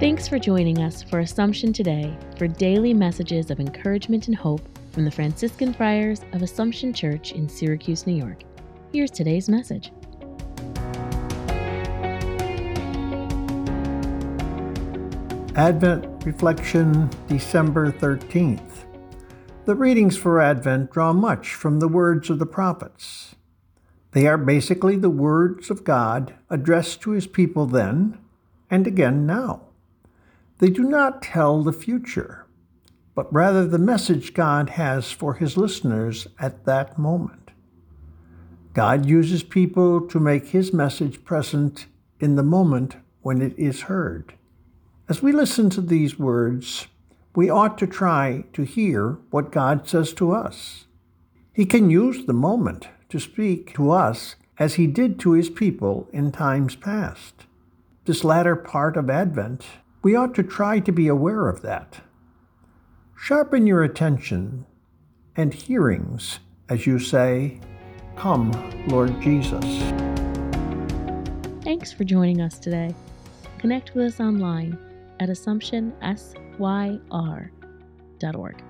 Thanks for joining us for Assumption Today for daily messages of encouragement and hope from the Franciscan Friars of Assumption Church in Syracuse, New York. Here's today's message. Advent Reflection, December 13th. The readings for Advent draw much from the words of the prophets. They are basically the words of God addressed to his people then and again now. They do not tell the future, but rather the message God has for his listeners at that moment. God uses people to make his message present in the moment when it is heard. As we listen to these words, we ought to try to hear what God says to us. He can use the moment to speak to us as he did to his people in times past. This latter part of Advent we ought to try to be aware of that. Sharpen your attention and hearings as you say, Come, Lord Jesus. Thanks for joining us today. Connect with us online at AssumptionSYR.org.